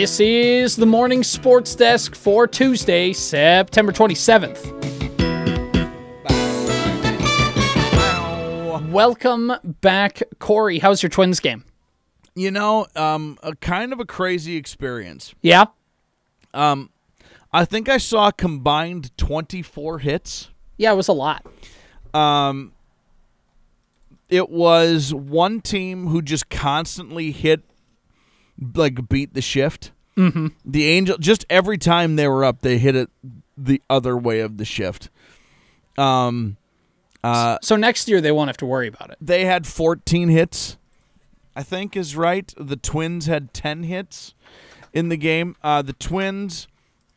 This is the morning sports desk for Tuesday, September 27th. Welcome back, Corey. How's your Twins game? You know, um, a kind of a crazy experience. Yeah? Um, I think I saw combined 24 hits. Yeah, it was a lot. Um, it was one team who just constantly hit, like beat the shift. Mm-hmm. The Angel, just every time they were up, they hit it the other way of the shift. Um, uh, So next year they won't have to worry about it. they had 14 hits, I think is right. The Twins had 10 hits in the game. Uh, the Twins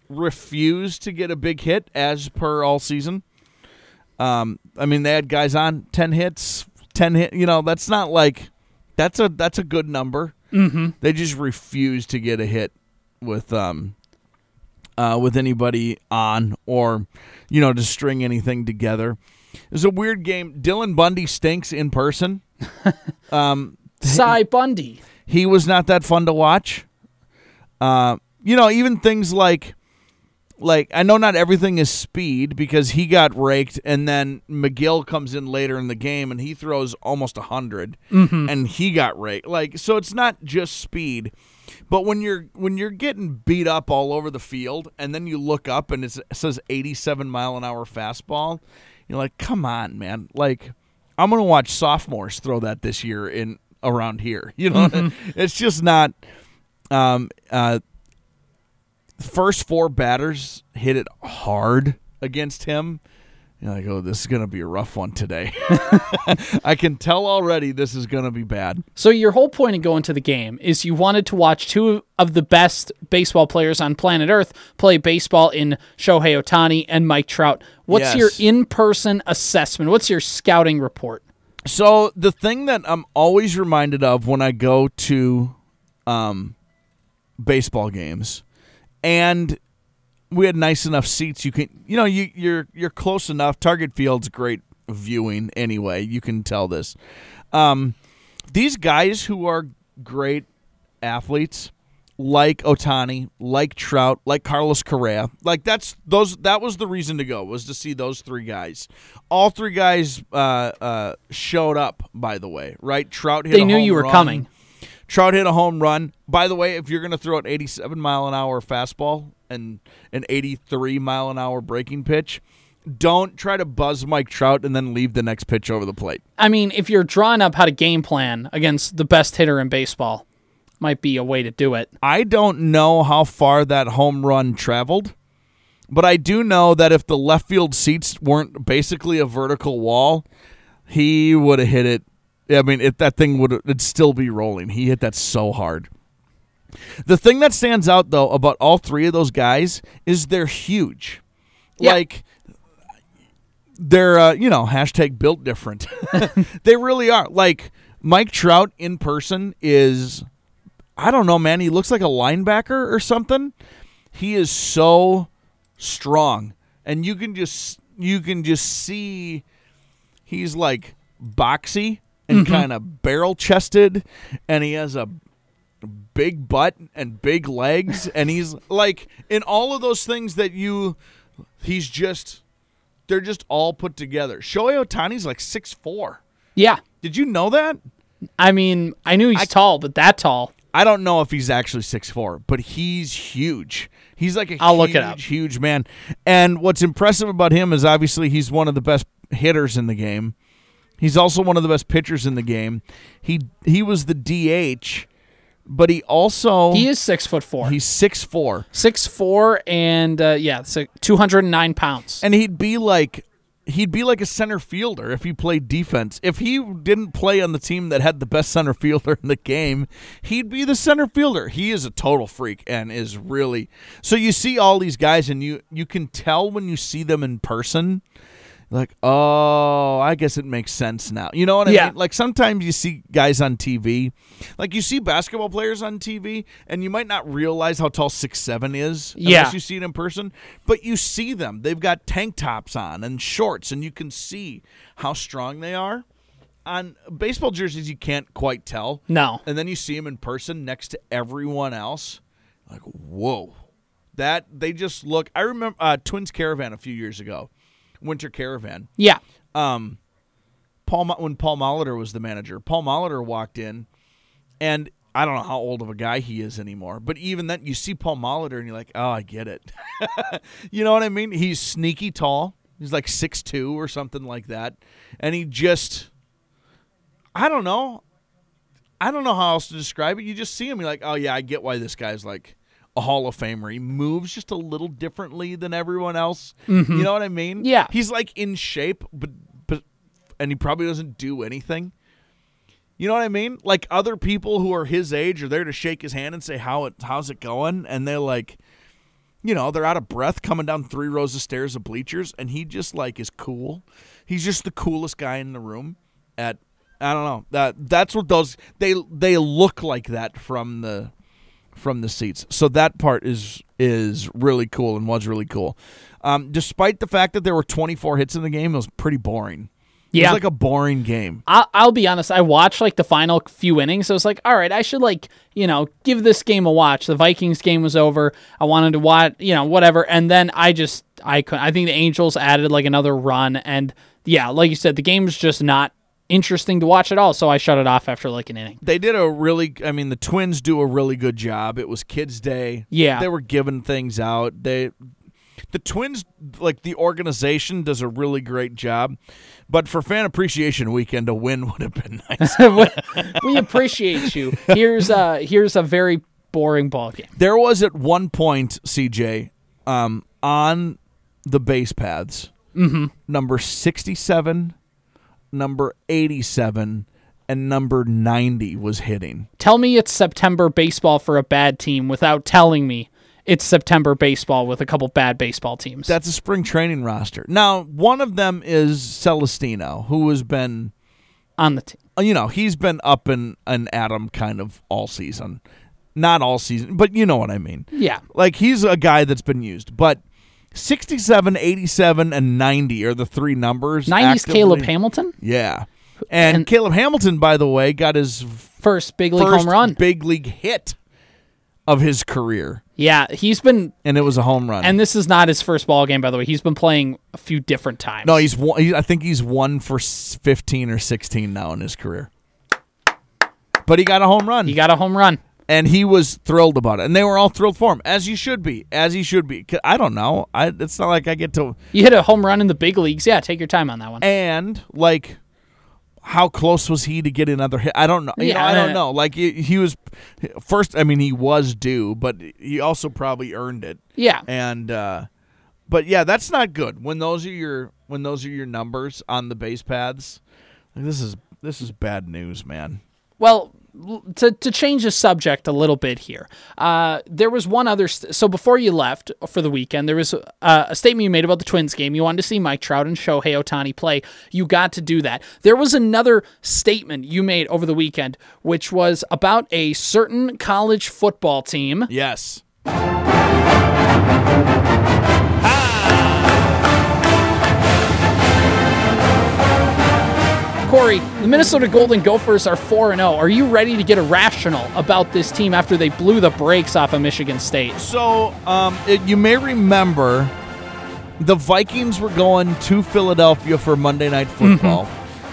refused to get a big hit as per all season. Um, I mean, they had guys on 10 hits, 10 hit, you know, that's not like that's a that's a good number. Mm-hmm. They just refused to get a hit with um uh, with anybody on or you know to string anything together. It's a weird game. Dylan Bundy stinks in person. um, Cy Bundy. he was not that fun to watch. Uh, you know, even things like like I know not everything is speed because he got raked, and then McGill comes in later in the game and he throws almost a 100 and he got raked. Like so, it's not just speed, but when you're when you're getting beat up all over the field, and then you look up and it's, it says 87 mile an hour fastball, you're like, come on, man, like. I'm gonna watch sophomores throw that this year in around here. You know, it's just not. Um, uh, first four batters hit it hard against him. You're like, oh, this is gonna be a rough one today. I can tell already this is gonna be bad. So your whole point in going to the game is you wanted to watch two of the best baseball players on planet Earth play baseball in Shohei Ohtani and Mike Trout. What's Yes. your in-person assessment? What's your scouting report? So the thing that I'm always reminded of when I go to um, baseball games, and we had nice enough seats. You can, you know, you you're you're close enough. Target Field's great viewing anyway. You can tell this. Um, these guys who are great athletes, like Ohtani, like Trout, like Carlos Correa, like that's those. That was the reason to go was to see those three guys. All three guys uh, uh, showed up. By the way, right? Trout hit. They knew you were run. coming. Trout hit a home run. By the way, if you're going to throw an 87 mile an hour fastball and an 83 mile an hour breaking pitch, don't try to buzz Mike Trout and then leave the next pitch over the plate. I mean, if you're drawing up how to game plan against the best hitter in baseball, might be a way to do it. I don't know how far that home run traveled, but I do know that if the left field seats weren't basically a vertical wall, he would have hit it. I mean, if that thing would it'd still be rolling. He hit that so hard. The thing that stands out though about all three of those guys is they're huge. Yeah. Like they're uh, you know hashtag built different. they really are. Like Mike Trout in person is I don't know, man. He looks like a linebacker or something. He is so strong, and you can just you can just see he's like boxy and mm-hmm. kind of barrel chested, and he has a big butt and big legs, and he's like in all of those things that you. He's just they're just all put together. Shohei Ohtani's like six four. Yeah. Did you know that? I mean, I knew he's tall, but that tall. I don't know if he's actually six four, but he's huge. He's like a I'll huge, look it up. huge man. And what's impressive about him is obviously he's one of the best hitters in the game. He's also one of the best pitchers in the game. He he was the DH, but he also He is six foot four. he's six four, six four and uh, yeah, two hundred and nine pounds. and he'd be like he'd be like a center fielder if he played defense. If he didn't play on the team that had the best center fielder in the game, he'd be the center fielder. He is a total freak and is really so you see all these guys and you you can tell when you see them in person like oh i guess it makes sense now you know what i Yeah. mean like sometimes you see guys on tv like you see basketball players on tv and you might not realize how tall six seven is Yeah. unless you see it in person but you see them they've got tank tops on and shorts and you can see how strong they are on baseball jerseys you can't quite tell No. and then you see them in person next to everyone else Like whoa, that they just look. I remember uh, Twins Caravan a few years ago, Winter Caravan. Yeah. Um, Paul when Paul Molitor was the manager, Paul Molitor walked in, and I don't know how old of a guy he is anymore, but even then, you see Paul Molitor and you're like, oh, I get it. you know what I mean? He's sneaky tall. He's like six two or something like that, and he just, I don't know, I don't know how else to describe it. You just see him, you're like, oh yeah, I get why this guy's like a Hall of Famer. He moves just a little differently than everyone else. Mm-hmm. You know what I mean? Yeah. He's like in shape, but but and he probably doesn't do anything. You know what I mean? Like other people who are his age are there to shake his hand and say how it how's it going, and they're like, you know, they're out of breath coming down three rows of stairs of bleachers, and he just like is cool. He's just the coolest guy in the room. At I don't know that that's what those they they look like that from the from the seats. So that part is is really cool and was really cool. Um, despite the fact that there were 24 hits in the game, it was pretty boring. Yeah. It was like a boring game. I'll, I'll be honest. I watched like the final few innings. I was like, all right, I should like you know give this game a watch. The Vikings game was over. I wanted to watch you know whatever, and then I just I couldn't. I think the Angels added like another run, and yeah, like you said, the game was just not interesting to watch at all. So I shut it off after like an inning. They did a really I mean the Twins do a really good job. It was Kids Day. Yeah. They were giving things out. They the Twins like the organization does a really great job. But for fan appreciation weekend a win would have been nice. we appreciate you. Here's uh here's a very boring ball game. there was at one point, CJ, um, on the base paths, Mm-hmm. number 67, number 87, and number 90 was hitting. Tell me it's September baseball for a bad team without telling me it's September baseball with a couple bad baseball teams. That's a spring training roster. Now, one of them is Celestino, who has been, on the team. Uh, you know, he's been up in an atom kind of all season. Not all season, but you know what I mean. Yeah. Like he's a guy that's been used, but 67, 87, and 90 are the three numbers. 90s actively- Caleb Hamilton, Yeah. And, And- Caleb Hamilton, by the way, got his first big league first home run. big league hit of his career, Yeah, he's been and it was a home run. and this is not his first ball game by the way. He's been playing a few different times. no, he's one, he, I think he's one for 15 or 16 now in his career. But he got a home run, he got a home run. And he was thrilled about it, and they were all thrilled for him, as you should be, as he should be. I don't know, I it's not like I get to You hit a home run in the big leagues. Yeah, take your time on that one. and like how close was he to get another hit? I don't know. You Yeah, know, I don't know. Like he, he was first. I mean, he was due, but he also probably earned it. Yeah. And uh, but yeah, that's not good. When those are your when those are your numbers on the base paths, like, this is this is bad news, man. Well, to, to change the subject a little bit here, uh, there was one other. St- so before you left for the weekend, there was uh, a statement you made about the Twins game. You wanted to see Mike Trout and Shohei Ohtani play. You got to do that. There was another statement you made over the weekend, which was about a certain college football team. Yes. Corey, the Minnesota Golden Gophers are 4 0. Are you ready to get irrational about this team after they blew the brakes off of Michigan State? So um, it, you may remember the Vikings were going to Philadelphia for Monday Night Football.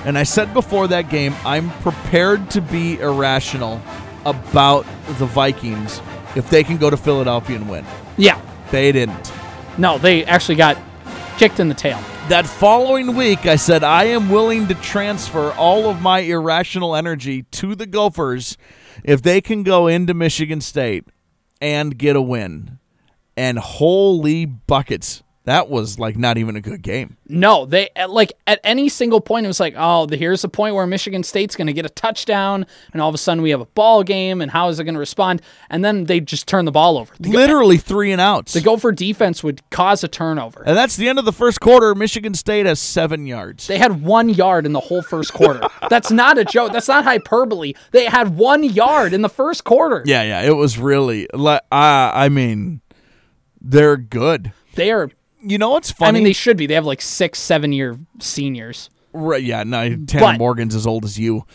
And I said before that game, I'm prepared to be irrational about the Vikings if they can go to Philadelphia and win. Yeah. They didn't. No, they actually got kicked in the tail. That following week, I said, I am willing to transfer all of my irrational energy to the Gophers if they can go into Michigan State and get a win. And holy buckets. That was like not even a good game. No, they at, like at any single point it was like, oh, the, here's the point where Michigan State's going to get a touchdown, and all of a sudden we have a ball game, and how is it going to respond? And then they just turn the ball over. The, Literally three and outs. the Gopher defense would cause a turnover. and that's the end of the first quarter. Michigan State has seven yards. They had one yard in the whole first quarter. That's not a joke. That's not hyperbole. They had one yard in the first quarter. yeah, yeah. It was really, le- uh, I mean, they're good. They are. You know what's funny? I mean, they should be. They have like six, seven year seniors. Right? Yeah. No, Tanner But- Morgan's as old as you.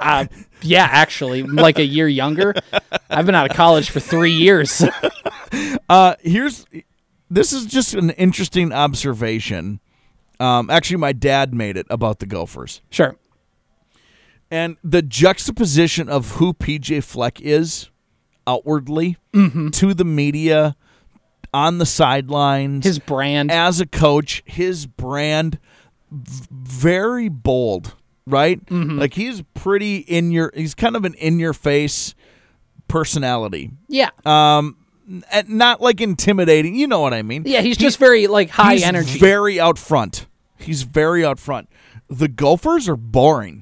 Uh, yeah, actually, like a year younger. I've been out of college for three years. Uh, here's this is just an interesting observation. Um, actually, my dad made it about the Gophers sure. and the juxtaposition of who PJ Fleck is outwardly Mm-hmm. to the media, on the sidelines, His brand. as a coach, his brand, v- very bold, right? Mm-hmm. Like he's pretty in your. He's kind of an in your face personality. yeah. Um, and not like intimidating. You know what I mean? yeah, he's just very like high He's energy. Very out front. He's very out front. The Gophers are boring.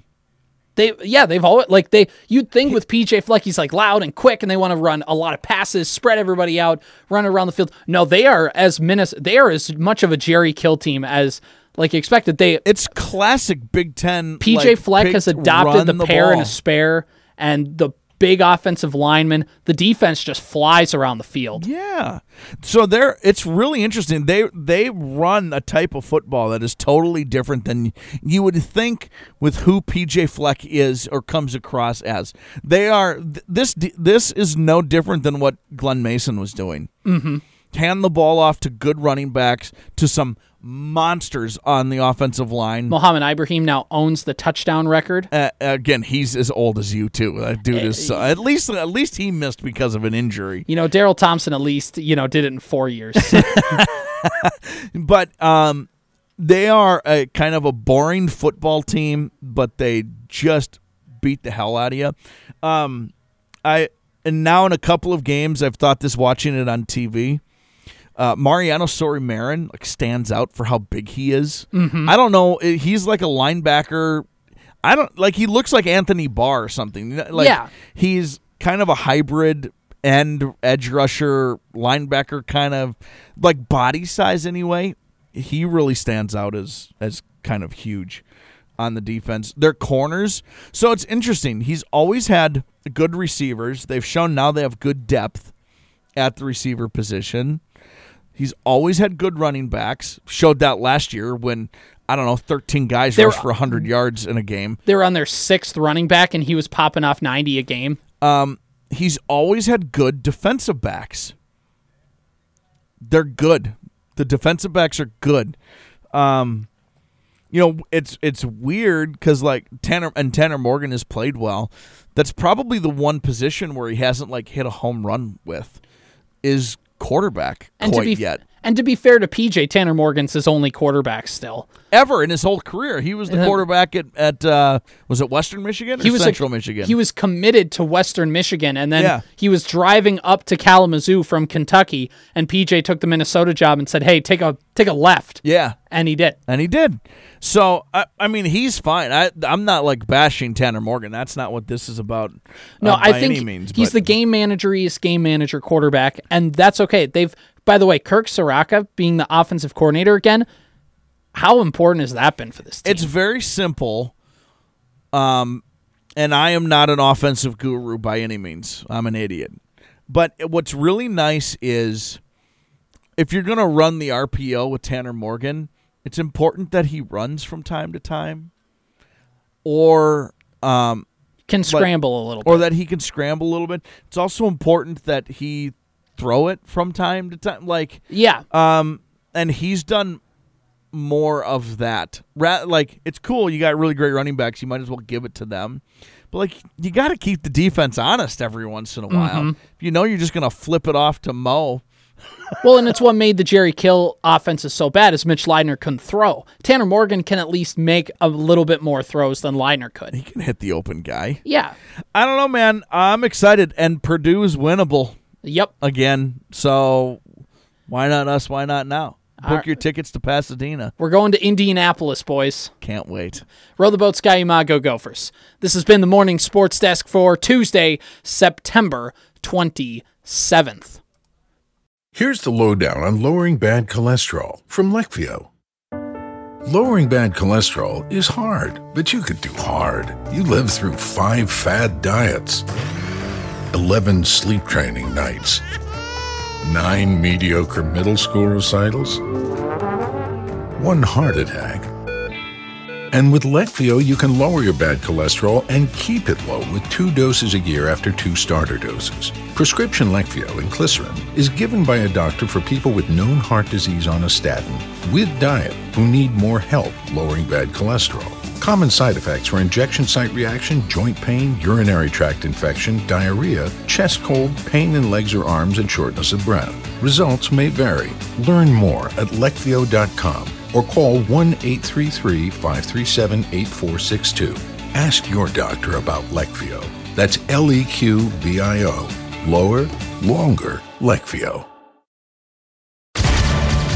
They yeah, they've always like they you'd think with PJ Fleck he's like loud and quick and they want to run a lot of passes, spread everybody out, run around the field. No, they are as Minnes they are as much of a Jerry Kill team as like expected. They It's classic Big Ten. PJ like, Fleck has adopted run the, pair and a spare and the big offensive linemen. The defense just flies around the field. Yeah. So they're it's really interesting. They they run a type of football that is totally different than you would think with who PJ Fleck is or comes across as. They are this this is no different than what Glen Mason was doing. Mm-hmm. Hand the ball off to good running backs to some monsters on the offensive line. Mohamed Ibrahim now owns the touchdown record. Uh, again, he's as old as you too. That dude is so, at least at least he missed because of an injury. You know, Darrell Thompson at least, you know, did it in four years. but um, they are a kind of a boring football team, but they just beat the hell out of you. Um, I and now in a couple of games, I've thought this watching it on TV. Uh, Mariano Sori Marin like stands out for how big he is. I don't know. eh, He's like a linebacker. I don't like. He looks like Anthony Barr or something. Like, Yeah. he's kind of a hybrid end edge rusher linebacker kind of like body size anyway he really stands out as as kind of huge on the defense their corners so it's interesting he's always had good receivers they've shown now they have good depth at the receiver position he's always had good running backs showed that last year when i don't know 13 guys They're- rushed for 100 yards in a game they were on their sixth running back and he was popping off 90 a game. um, he's always had good defensive backs. They're good. The defensive backs are good. Um, you know, it's it's weird because like Tanner and Tanner Morgan has played well. That's probably the one position where he hasn't like hit a home run with is quarterback And quite to be yet. And to be fair to PJ, Tanner Morgan's his only quarterback still. Ever in his whole career, he was the And quarterback at at uh, was it Western Michigan or He was a- Central Michigan? He was committed to Western Michigan, and then Yeah. he was driving up to Kalamazoo from Kentucky, and PJ took the Minnesota job and said, "Hey, take a take a left," yeah, and he did. And he did. So I, I mean, he's fine. I, I'm not like bashing Tanner Morgan. That's not what this is about. No, uh, I think means, he's but- the game manageriest game manager quarterback, and that's okay. They've, by the way, Kirk Ciarrocca being the offensive coordinator again. How important has that been for this team? It's very simple. Um, and I am not an offensive guru by any means. I'm an idiot. But what's really nice is if you're going to run the RPO with Tanner Morgan, it's important that he runs from time to time, or um, Can scramble a little bit. or that he can scramble a little bit. It's also important that he throw it from time to time. Like, yeah, um, and he's done more of that. Ra- like, it's cool. You got really great running backs. You might as well give it to them. But like, you got to keep the defense honest every once in a while. If you know you're just gonna flip it off to Mo. well, and it's what made the Jerry Kill offenses so bad is Mitch Leidner couldn't throw. Tanner Morgan can at least make a little bit more throws than Leidner could. He can hit the open guy. Yeah. I don't know, man. I'm excited, and Purdue is winnable Yep. again. So why not us? Why not now? Book Alright. your tickets to Pasadena. We're going to Indianapolis, boys. Can't wait. Row the boat, Sky Go Gophers. This has been the morning sports desk for Tuesday, September 27th. Here's the lowdown on lowering bad cholesterol from Leqvio. Lowering bad cholesterol is hard, but you could do hard. You lived through five fad diets, 11 sleep training nights, nine mediocre middle school recitals, one heart attack. And with Leqvio, you can lower your bad cholesterol and keep it low with two doses a year after two starter doses. Prescription Leqvio inclisiran is given by a doctor for people with known heart disease on a statin with diet who need more help lowering bad cholesterol. Common side effects were injection site reaction, joint pain, urinary tract infection, diarrhea, chest cold, pain in legs or arms, and shortness of breath. Results may vary. Learn more at leqvio.com or call 1 833 537 8462. Ask your doctor about Leqvio. That's L E Q V I O. Lower, longer, Leqvio.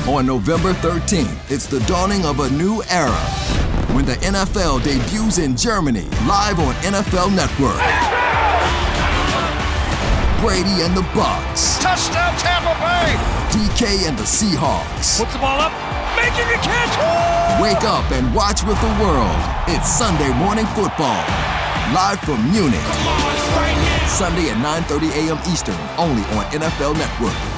On November 13th, it's the dawning of a new era when the NFL debuts in Germany live on NFL Network. Brady and the Bucs. Touchdown Tampa Bay! DK and the Seahawks. Puts the ball up, making a catch! Wake up and watch with the world. It's Sunday morning football. Live from Munich. Sunday at 9:30 a.m. Eastern, only on NFL Network.